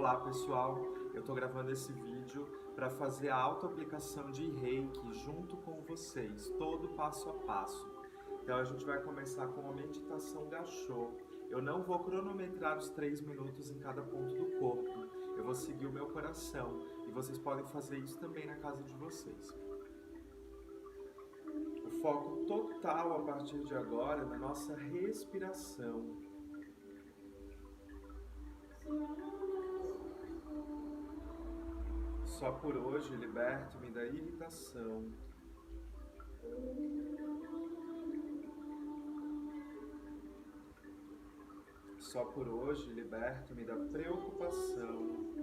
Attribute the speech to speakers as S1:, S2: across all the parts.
S1: Olá pessoal, eu estou gravando esse vídeo para fazer a auto-aplicação de Reiki junto com vocês, todo passo a passo. Então a gente vai começar com a meditação Gachô. Eu não vou cronometrar os 3 minutos em cada ponto do corpo, eu vou seguir o meu coração e vocês podem fazer isso também na casa de vocês. O foco total a partir de agora é na nossa respiração. Só por hoje liberto-me da irritação. Só por hoje liberto-me da preocupação.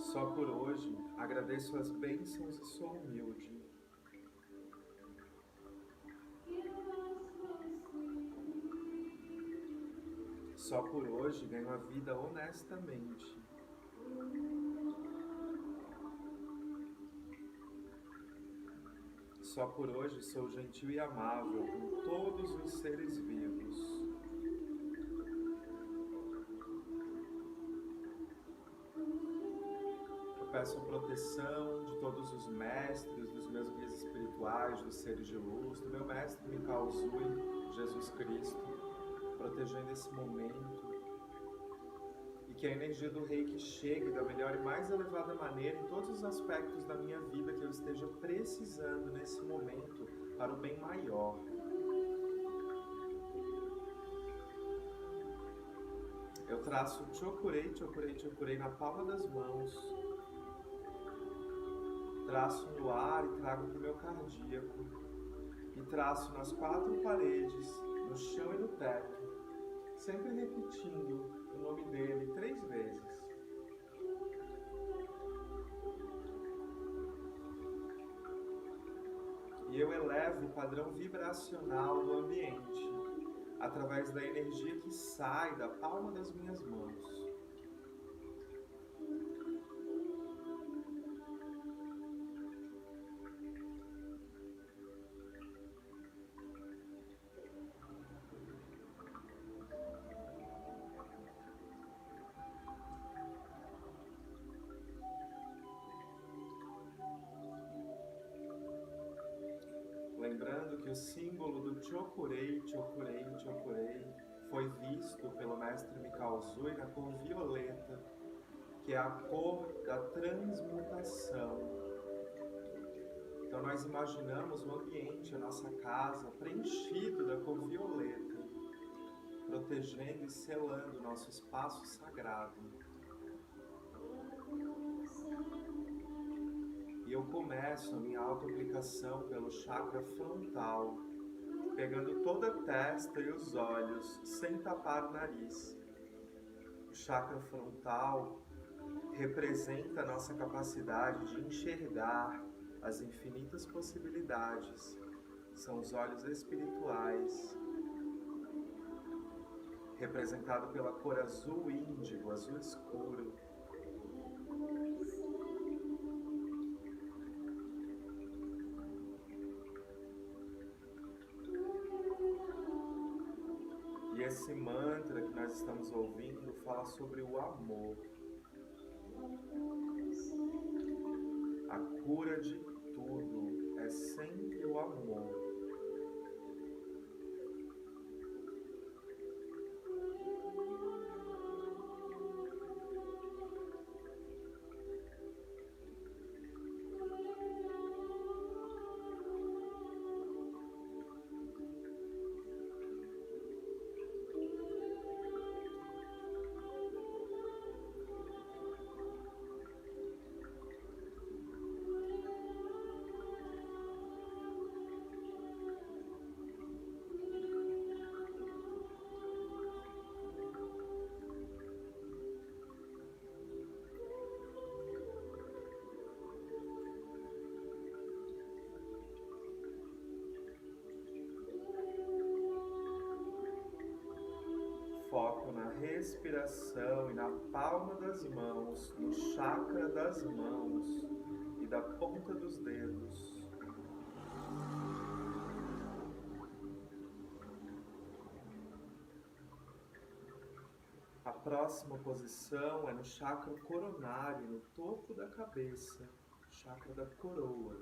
S1: Só por hoje agradeço as bênçãos e sou humilde. Só por hoje ganho a vida honestamente. Só por hoje sou gentil e amável com todos os seres vivos. Eu peço proteção de todos os mestres, dos meus guias espirituais, dos seres de luz, do meu mestre Mikao Zui, Jesus Cristo protegendo esse momento e que a energia do reiki chegue da melhor e mais elevada maneira em todos os aspectos da minha vida que eu esteja precisando nesse momento para o bem maior. Eu traço chokurei, chokurei, chokurei na palma das mãos. Traço no ar e trago para o meu cardíaco. E traço nas quatro paredes, no chão e no teto sempre repetindo o nome dele três vezes. E eu elevo o padrão vibracional do ambiente através da energia que sai da palma das minhas mãos. Que é a cor da transmutação. Então nós imaginamos o ambiente, a nossa casa, preenchido da cor violeta, protegendo e selando nosso espaço sagrado. eu começo a minha auto-aplicação pelo chakra frontal, pegando toda a testa e os olhos, sem tapar o nariz. O chakra frontal representa a nossa capacidade de enxergar as infinitas possibilidades. São os olhos espirituais, representado pela cor azul índigo, azul escuro, esse mantra que nós estamos ouvindo fala sobre o amor. Cura de respiração e na palma das mãos, no chakra das mãos e da ponta dos dedos. A próxima posição é no chakra coronário, no topo da cabeça, chakra da coroa.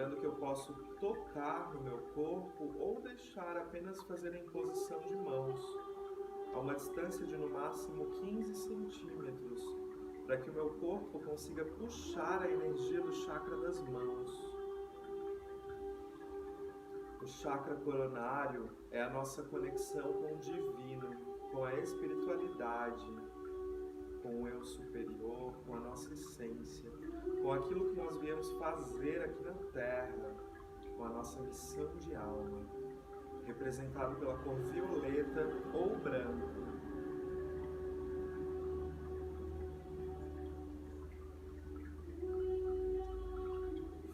S1: Lembrando que eu posso tocar no meu corpo ou deixar apenas fazer a imposição de mãos, a uma distância de no máximo 15 centímetros, para que o meu corpo consiga puxar a energia do chakra das mãos. O chakra coronário é a nossa conexão com o divino, com a espiritualidade, com o eu superior, com a nossa essência, com aquilo que nós viemos fazer aqui na Terra, com a nossa missão de alma, representado pela cor violeta ou branco.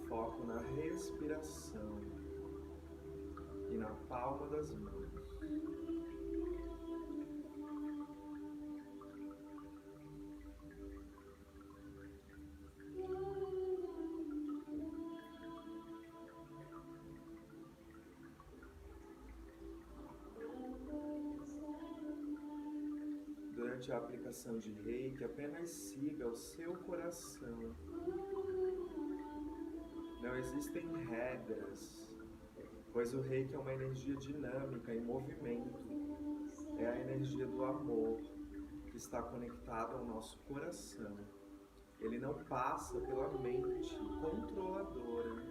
S1: Foco na respiração e na palma das mãos. A aplicação de reiki, apenas siga o seu coração. Não existem regras pois o reiki é uma energia dinâmica, em movimento. É a energia do amor que está conectada ao nosso coração. Ele não passa pela mente controladora.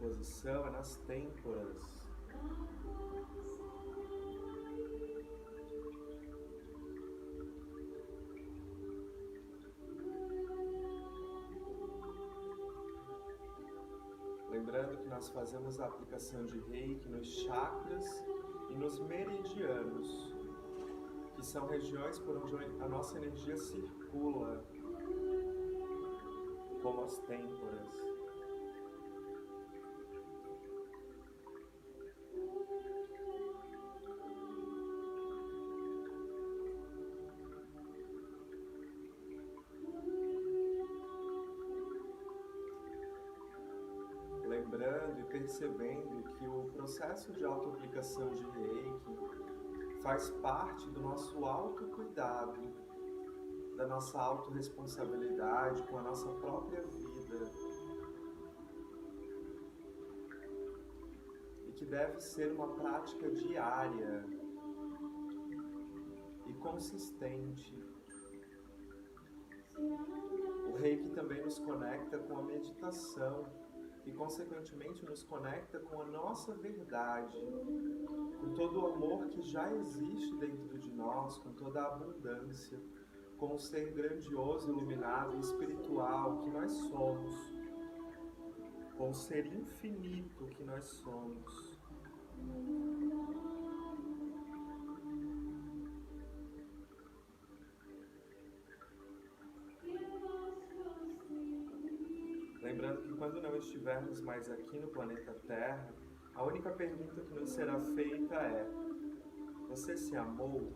S1: Posição é nas têmporas. Lembrando que nós fazemos a aplicação de reiki nos chakras e nos meridianos, que são regiões por onde a nossa energia circula, como as têmporas. Percebendo que o processo de autoaplicação de reiki faz parte do nosso autocuidado, da nossa autorresponsabilidade com a nossa própria vida. E que deve ser uma prática diária e consistente. O reiki também nos conecta com a meditação e, consequentemente, nos conecta com a nossa verdade, com todo o amor que já existe dentro de nós, com toda a abundância, com o ser grandioso, iluminado e espiritual que nós somos, com o ser infinito que nós somos. Não estivermos mais aqui no planeta Terra, a única pergunta que nos será feita é: Você se amou?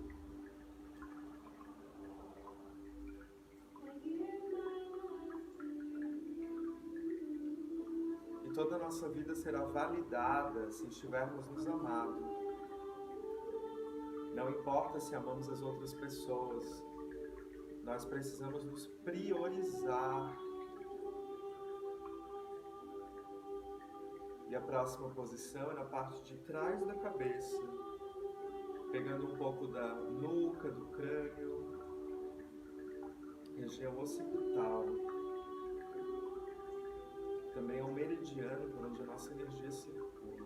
S1: E toda a nossa vida será validada se estivermos nos amando. Não importa se amamos as outras pessoas, nós precisamos nos priorizar E a próxima posição é na parte de trás da cabeça, pegando um pouco da nuca, do crânio, região occipital. Também é um meridiano por onde a nossa energia circula.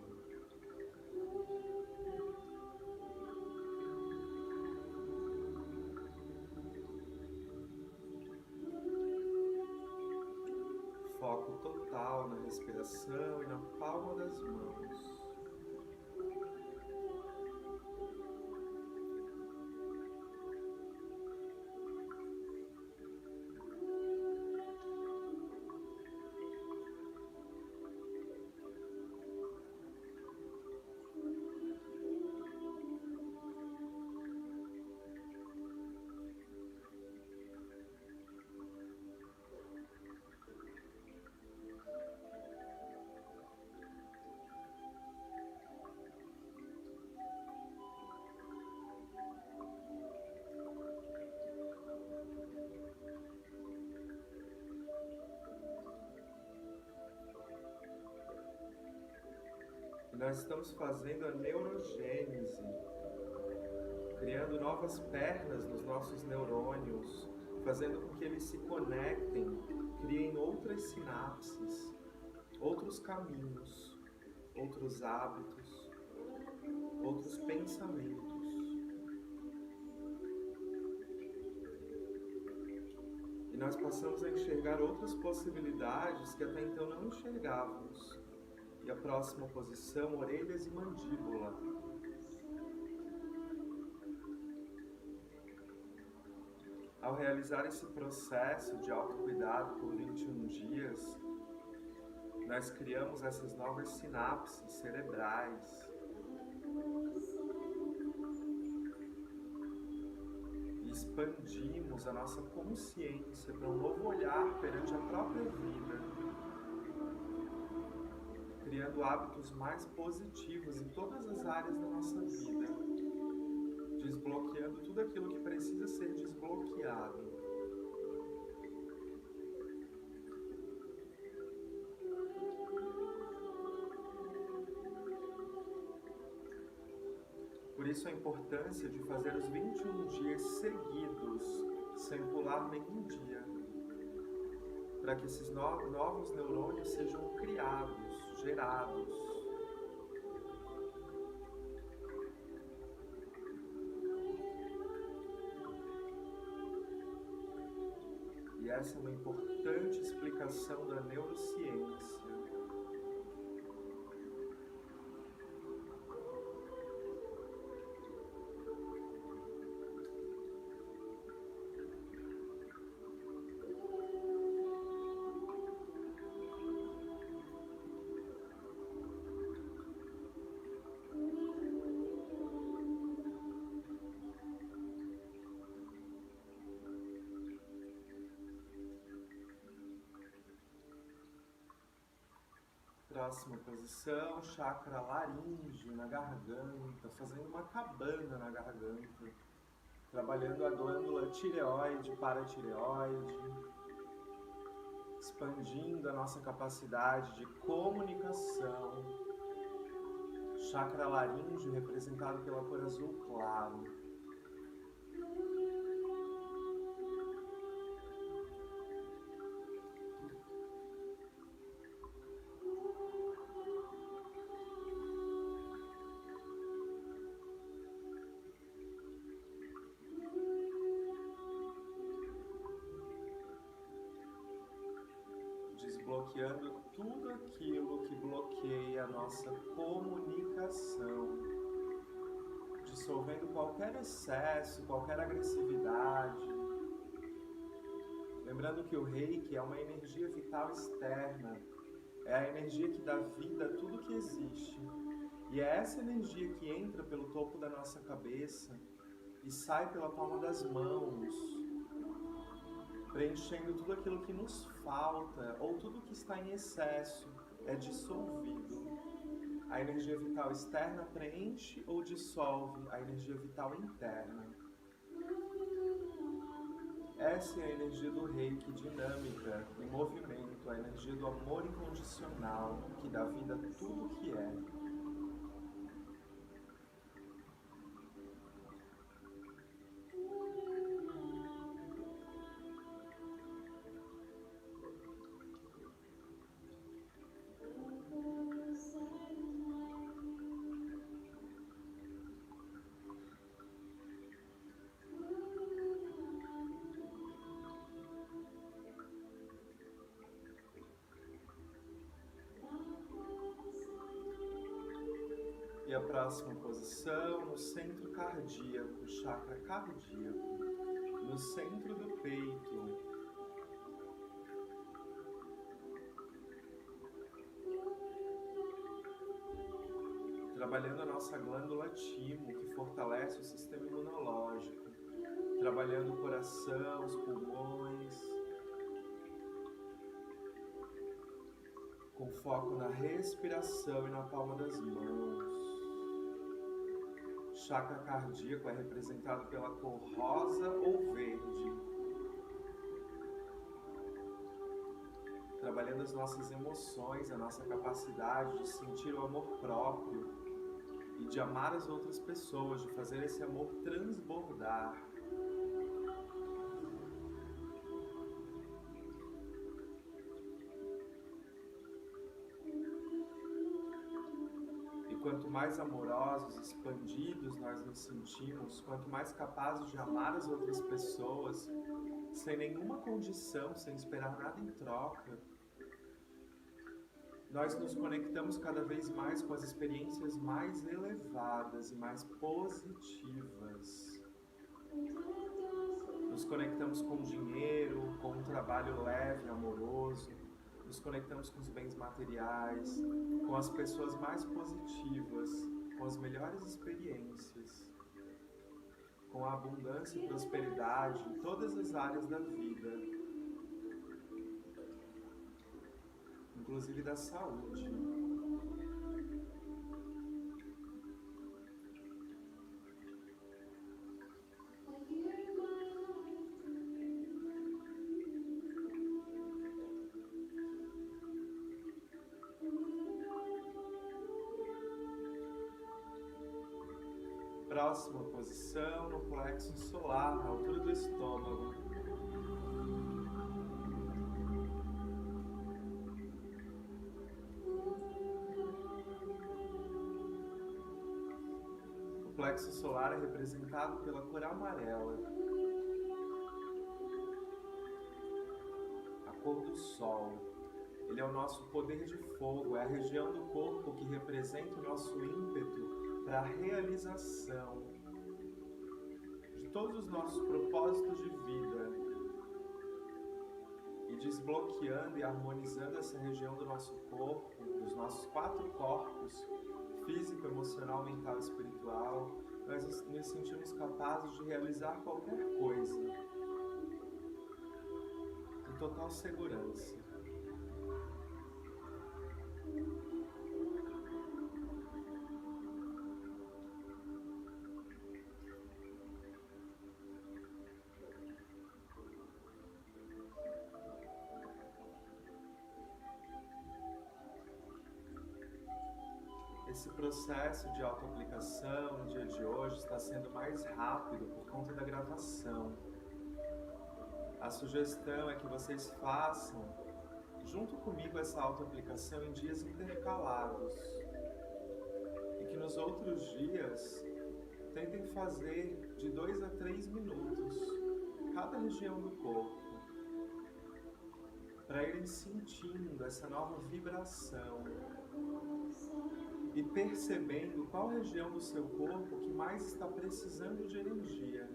S1: Palma das Nós estamos fazendo a neurogênese, criando novas pernas nos nossos neurônios, fazendo com que eles se conectem, criem outras sinapses, outros caminhos, outros hábitos, outros pensamentos. E nós passamos a enxergar outras possibilidades que até então não enxergávamos. E a próxima posição, orelhas e mandíbula. Ao realizar esse processo de autocuidado por 21 dias, nós criamos essas novas sinapses cerebrais. E expandimos a nossa consciência para um novo olhar perante a própria vida, criando hábitos mais positivos em todas as áreas da nossa vida, desbloqueando tudo aquilo que precisa ser desbloqueado. Por isso a importância de fazer os 21 dias seguidos, sem pular nenhum dia, para que esses novos neurônios sejam criados, gerados. E essa é uma importante explicação da neurociência. Próxima posição, chakra laríngeo na garganta, fazendo uma cabana na garganta, trabalhando a glândula tireoide, paratireoide, expandindo a nossa capacidade de comunicação. Chakra laríngeo representado pela cor azul claro. Nossa comunicação, dissolvendo qualquer excesso, qualquer agressividade. Lembrando que o reiki é uma energia vital externa, é a energia que dá vida a tudo que existe. E é essa energia que entra pelo topo da nossa cabeça e sai pela palma das mãos, preenchendo tudo aquilo que nos falta ou tudo que está em excesso é dissolvido. A energia vital externa preenche ou dissolve a energia vital interna. Essa é a energia do reiki dinâmica, em movimento, a energia do amor incondicional, que dá vida a tudo que é. A próxima posição no centro cardíaco, chakra cardíaco, no centro do peito. Trabalhando a nossa glândula timo, que fortalece o sistema imunológico. Trabalhando o coração, os pulmões. Com foco na respiração e na palma das mãos chakra cardíaco é representado pela cor rosa ou verde. trabalhando as nossas emoções, a nossa capacidade de sentir o amor próprio e de amar as outras pessoas, de fazer esse amor transbordar. Quanto mais amorosos, expandidos nós nos sentimos, quanto mais capazes de amar as outras pessoas, sem nenhuma condição, sem esperar nada em troca, nós nos conectamos cada vez mais com as experiências mais elevadas e mais positivas. Nos conectamos com dinheiro, com um trabalho leve, amoroso, nos conectamos com os bens materiais, com as pessoas mais positivas, com as melhores experiências com a abundância e prosperidade em todas as áreas da vida, inclusive da saúde. Próxima posição no plexo solar, na altura do estômago. O plexo solar é representado pela cor amarela, a cor do sol. Ele é o nosso poder de fogo, é a região do corpo que representa o nosso ímpeto para a realização de todos os nossos propósitos de vida e desbloqueando e harmonizando essa região do nosso corpo, dos nossos quatro corpos físico, emocional, mental e espiritual, nós nos sentimos capazes de realizar qualquer coisa com total segurança. Esse processo de autoaplicação no dia de hoje está sendo mais rápido por conta da gravação. A sugestão é que vocês façam junto comigo essa autoaplicação em dias intercalados. E que nos outros dias tentem fazer de 2 a 3 minutos cada região do corpo para irem sentindo essa nova vibração e percebendo qual região do seu corpo que mais está precisando de energia.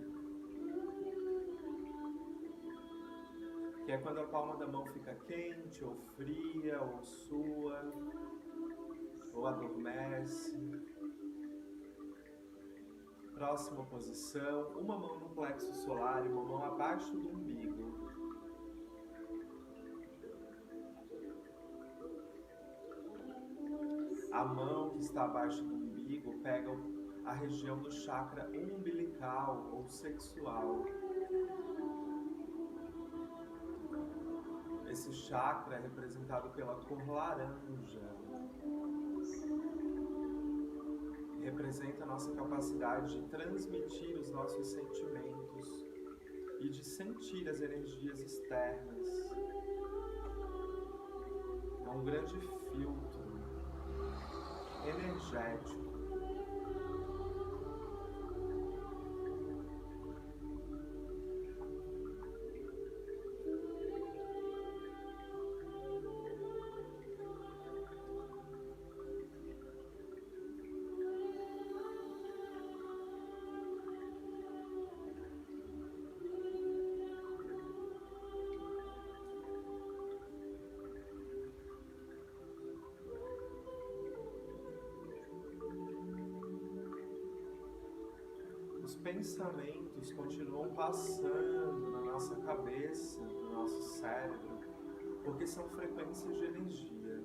S1: Que é quando a palma da mão fica quente, ou fria, ou sua, ou adormece. Próxima posição, uma mão no plexo solar e uma mão abaixo do umbigo. A mão que está abaixo do umbigo pega a região do chakra umbilical ou sexual. Esse chakra é representado pela cor laranja. Representa a nossa capacidade de transmitir os nossos sentimentos e de sentir as energias externas. É um grande filtro image that pensamentos continuam passando na nossa cabeça, no nosso cérebro, porque são frequências de energia.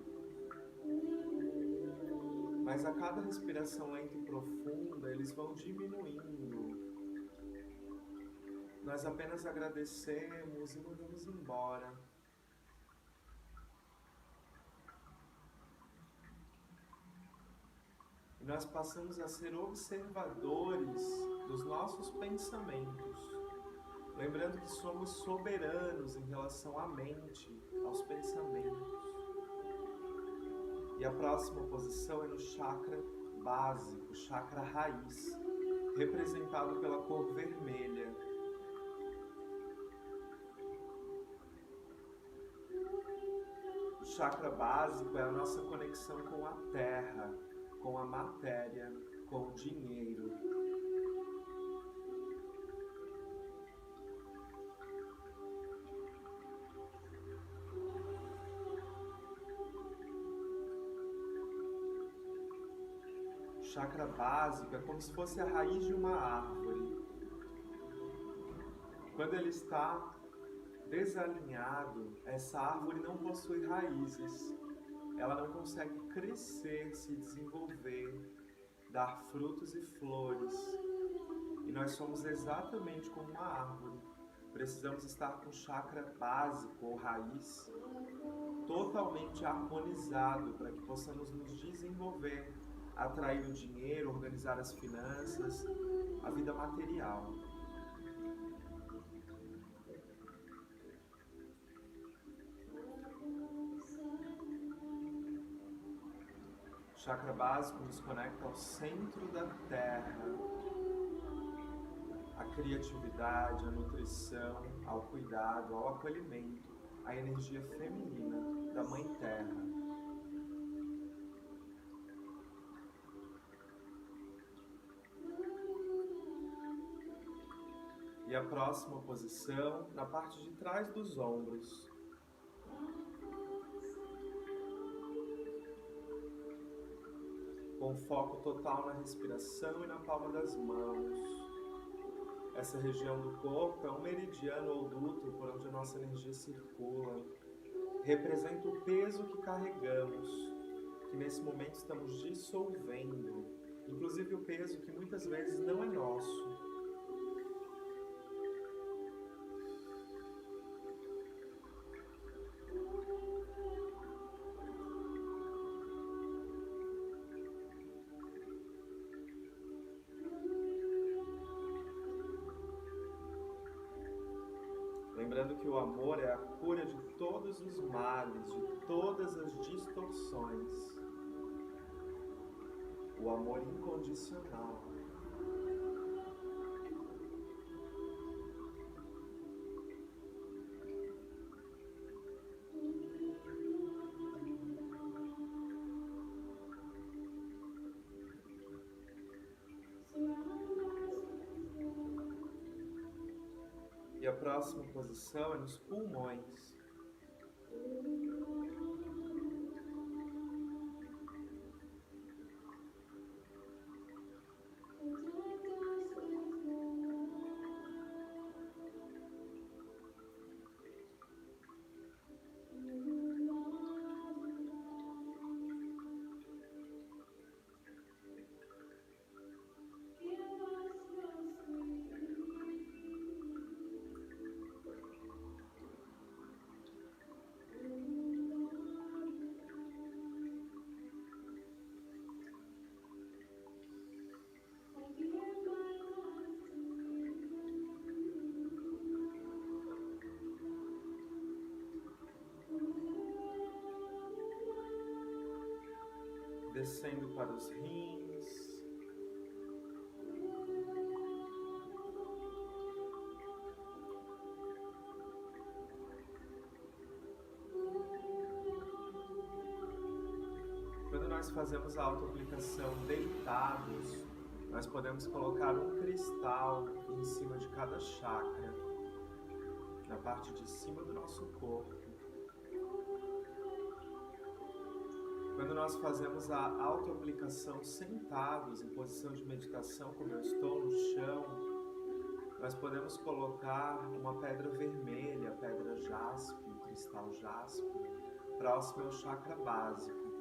S1: Mas a cada respiração lenta e profunda, eles vão diminuindo. Nós apenas agradecemos e mandamos embora. E nós passamos a ser observadores dos nossos pensamentos. Lembrando que somos soberanos em relação à mente, aos pensamentos. E a próxima posição é no chakra básico, chakra raiz, representado pela cor vermelha. O chakra básico é a nossa conexão com a terra, com a matéria, com o dinheiro. Chakra básico é como se fosse a raiz de uma árvore. Quando ele está desalinhado, essa árvore não possui raízes ela não consegue crescer, se desenvolver, dar frutos e flores. E nós somos exatamente como uma árvore. Precisamos estar com o chakra básico ou raiz totalmente harmonizado para que possamos nos desenvolver, atrair o dinheiro, organizar as finanças, a vida material. chakra básico nos conecta ao centro da Terra, a criatividade, a nutrição, ao cuidado, ao acolhimento, a energia feminina da Mãe Terra. E a próxima posição na parte de trás dos ombros, com foco total na respiração e na palma das mãos. Essa região do corpo é um meridiano ou duto por onde a nossa energia circula. Representa o peso que carregamos, que nesse momento estamos dissolvendo, inclusive o peso que muitas vezes não é nosso que o amor é a cura de todos os males, de todas as distorções. O amor incondicional. Próxima posição é nos pulmões. Descendo para os rins. Quando nós fazemos a autoaplicação deitados, nós podemos colocar um cristal em cima de cada chakra, na parte de cima do nosso corpo. Quando nós fazemos a autoaplicação sentados, em posição de meditação, como eu estou no chão, nós podemos colocar uma pedra vermelha, pedra jaspe, cristal jaspe, próximo ao chakra básico,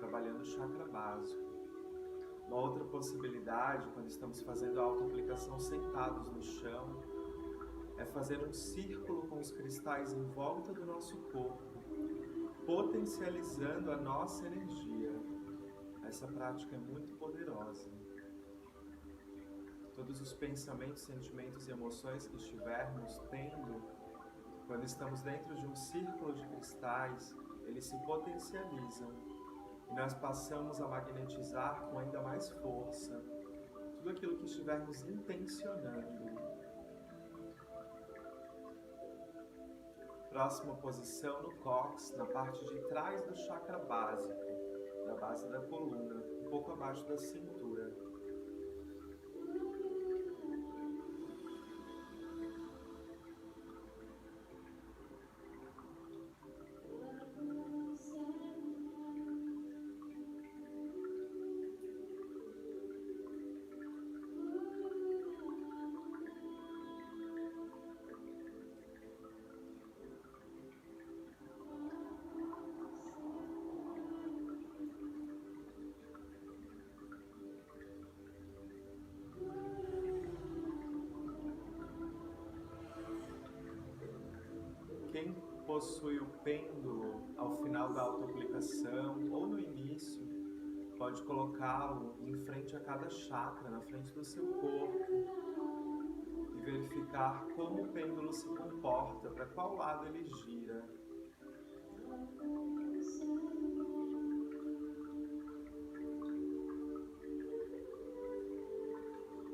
S1: trabalhando o chakra básico. Uma outra possibilidade, quando estamos fazendo a autoaplicação sentados no chão, é fazer um círculo com os cristais em volta do nosso corpo potencializando a nossa energia. Essa prática é muito poderosa. Todos os pensamentos, sentimentos e emoções que estivermos tendo, quando estamos dentro de um círculo de cristais, eles se potencializam e nós passamos a magnetizar com ainda mais força tudo aquilo que estivermos intencionando. Próxima posição no cox, na parte de trás do chakra básico, da base da coluna, um pouco abaixo da cintura. Possui o pêndulo ao final da autoaplicação ou no início, pode colocá-lo em frente a cada chakra, na frente do seu corpo e verificar como o pêndulo se comporta, para qual lado ele gira.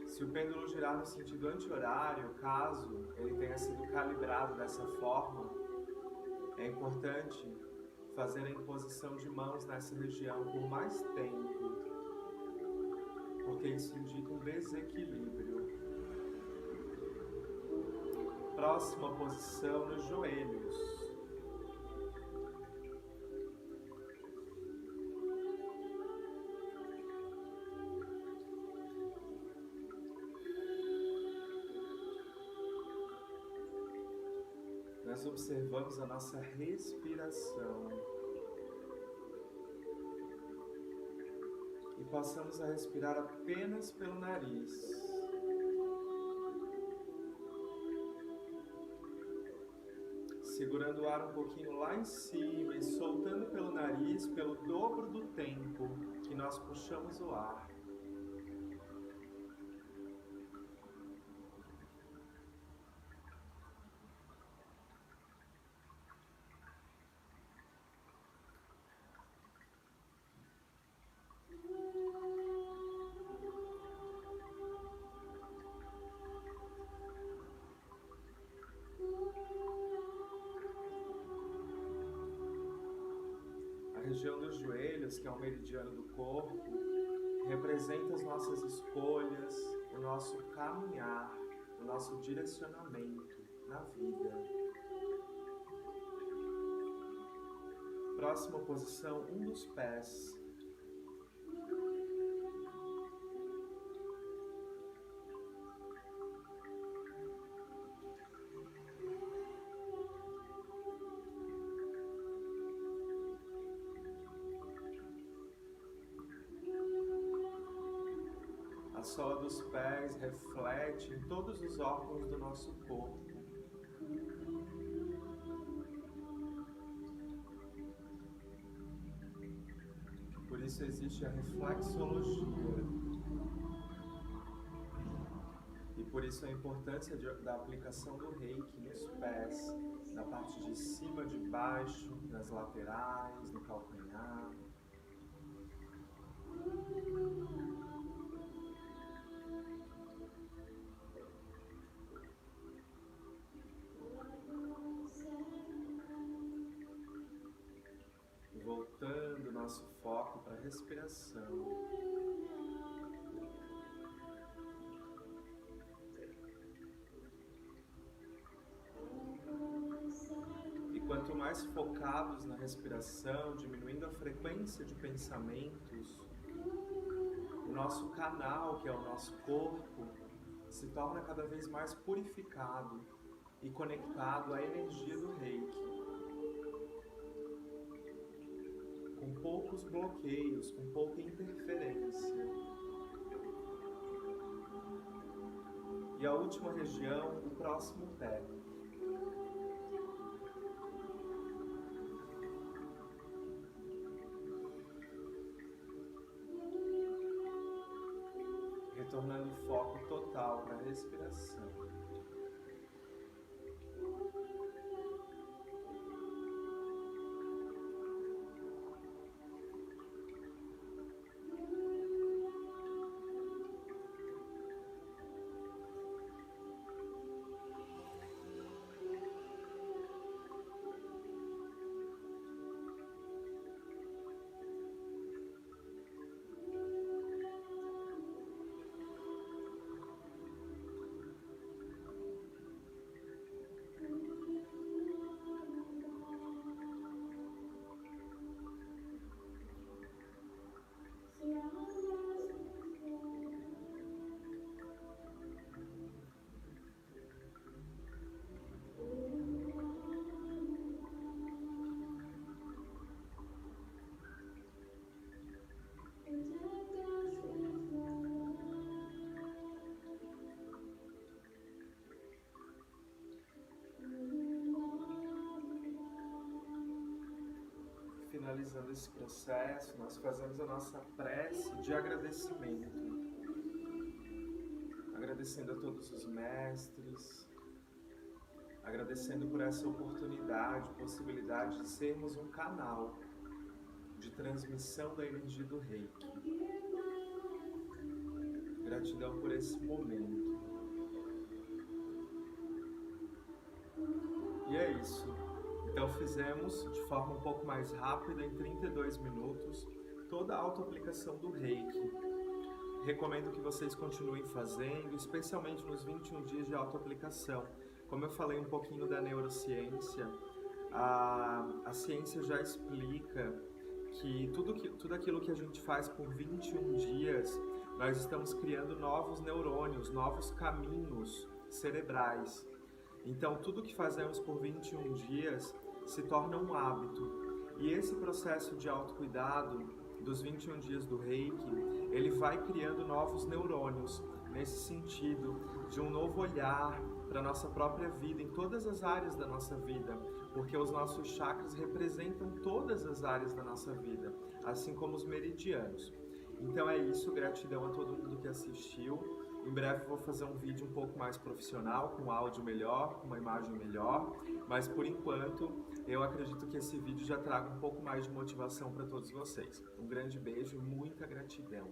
S1: Se o pêndulo girar no sentido anti-horário, caso ele tenha sido calibrado dessa forma, é importante fazer a imposição de mãos nessa região por mais tempo, porque isso indica um desequilíbrio. Próxima posição nos joelhos. Observamos a nossa respiração e passamos a respirar apenas pelo nariz. Segurando o ar um pouquinho lá em cima e soltando pelo nariz pelo dobro do tempo que nós puxamos o ar. Que é o meridiano do corpo, representa as nossas escolhas, o nosso caminhar, o nosso direcionamento na vida. Próxima posição, um dos pés. Nosso corpo. Por isso existe a reflexologia. E por isso a importância de, da aplicação do reiki nos pés, na parte de cima, de baixo, nas laterais, no calcanhar. Mais focados na respiração, diminuindo a frequência de pensamentos, o nosso canal, que é o nosso corpo, se torna cada vez mais purificado e conectado à energia do reiki. com poucos bloqueios, com pouca interferência. E a última região, o próximo pé. Total na respiração. Finalizando esse processo, nós fazemos a nossa prece de agradecimento. Agradecendo a todos os mestres, agradecendo por essa oportunidade, possibilidade de sermos um canal de transmissão da energia do reiki. Gratidão por esse momento. Fizemos de forma um pouco mais rápida, em 32 minutos, toda a autoaplicação do reiki. Recomendo que vocês continuem fazendo, especialmente nos 21 dias de autoaplicação. Como eu falei um pouquinho da neurociência, a, a ciência já explica que tudo, que tudo aquilo que a gente faz por 21 dias, nós estamos criando novos neurônios, novos caminhos cerebrais. Então, tudo que fazemos por 21 dias se torna um hábito. E esse processo de autocuidado dos 21 dias do Reiki, ele vai criando novos neurônios nesse sentido de um novo olhar para nossa própria vida, em todas as áreas da nossa vida, porque os nossos chakras representam todas as áreas da nossa vida, assim como os meridianos. Então é isso, gratidão a todo mundo que assistiu. Em breve vou fazer um vídeo um pouco mais profissional, com áudio melhor, com uma imagem melhor, mas por enquanto eu acredito que esse vídeo já traga um pouco mais de motivação para todos vocês. Um grande beijo e muita gratidão.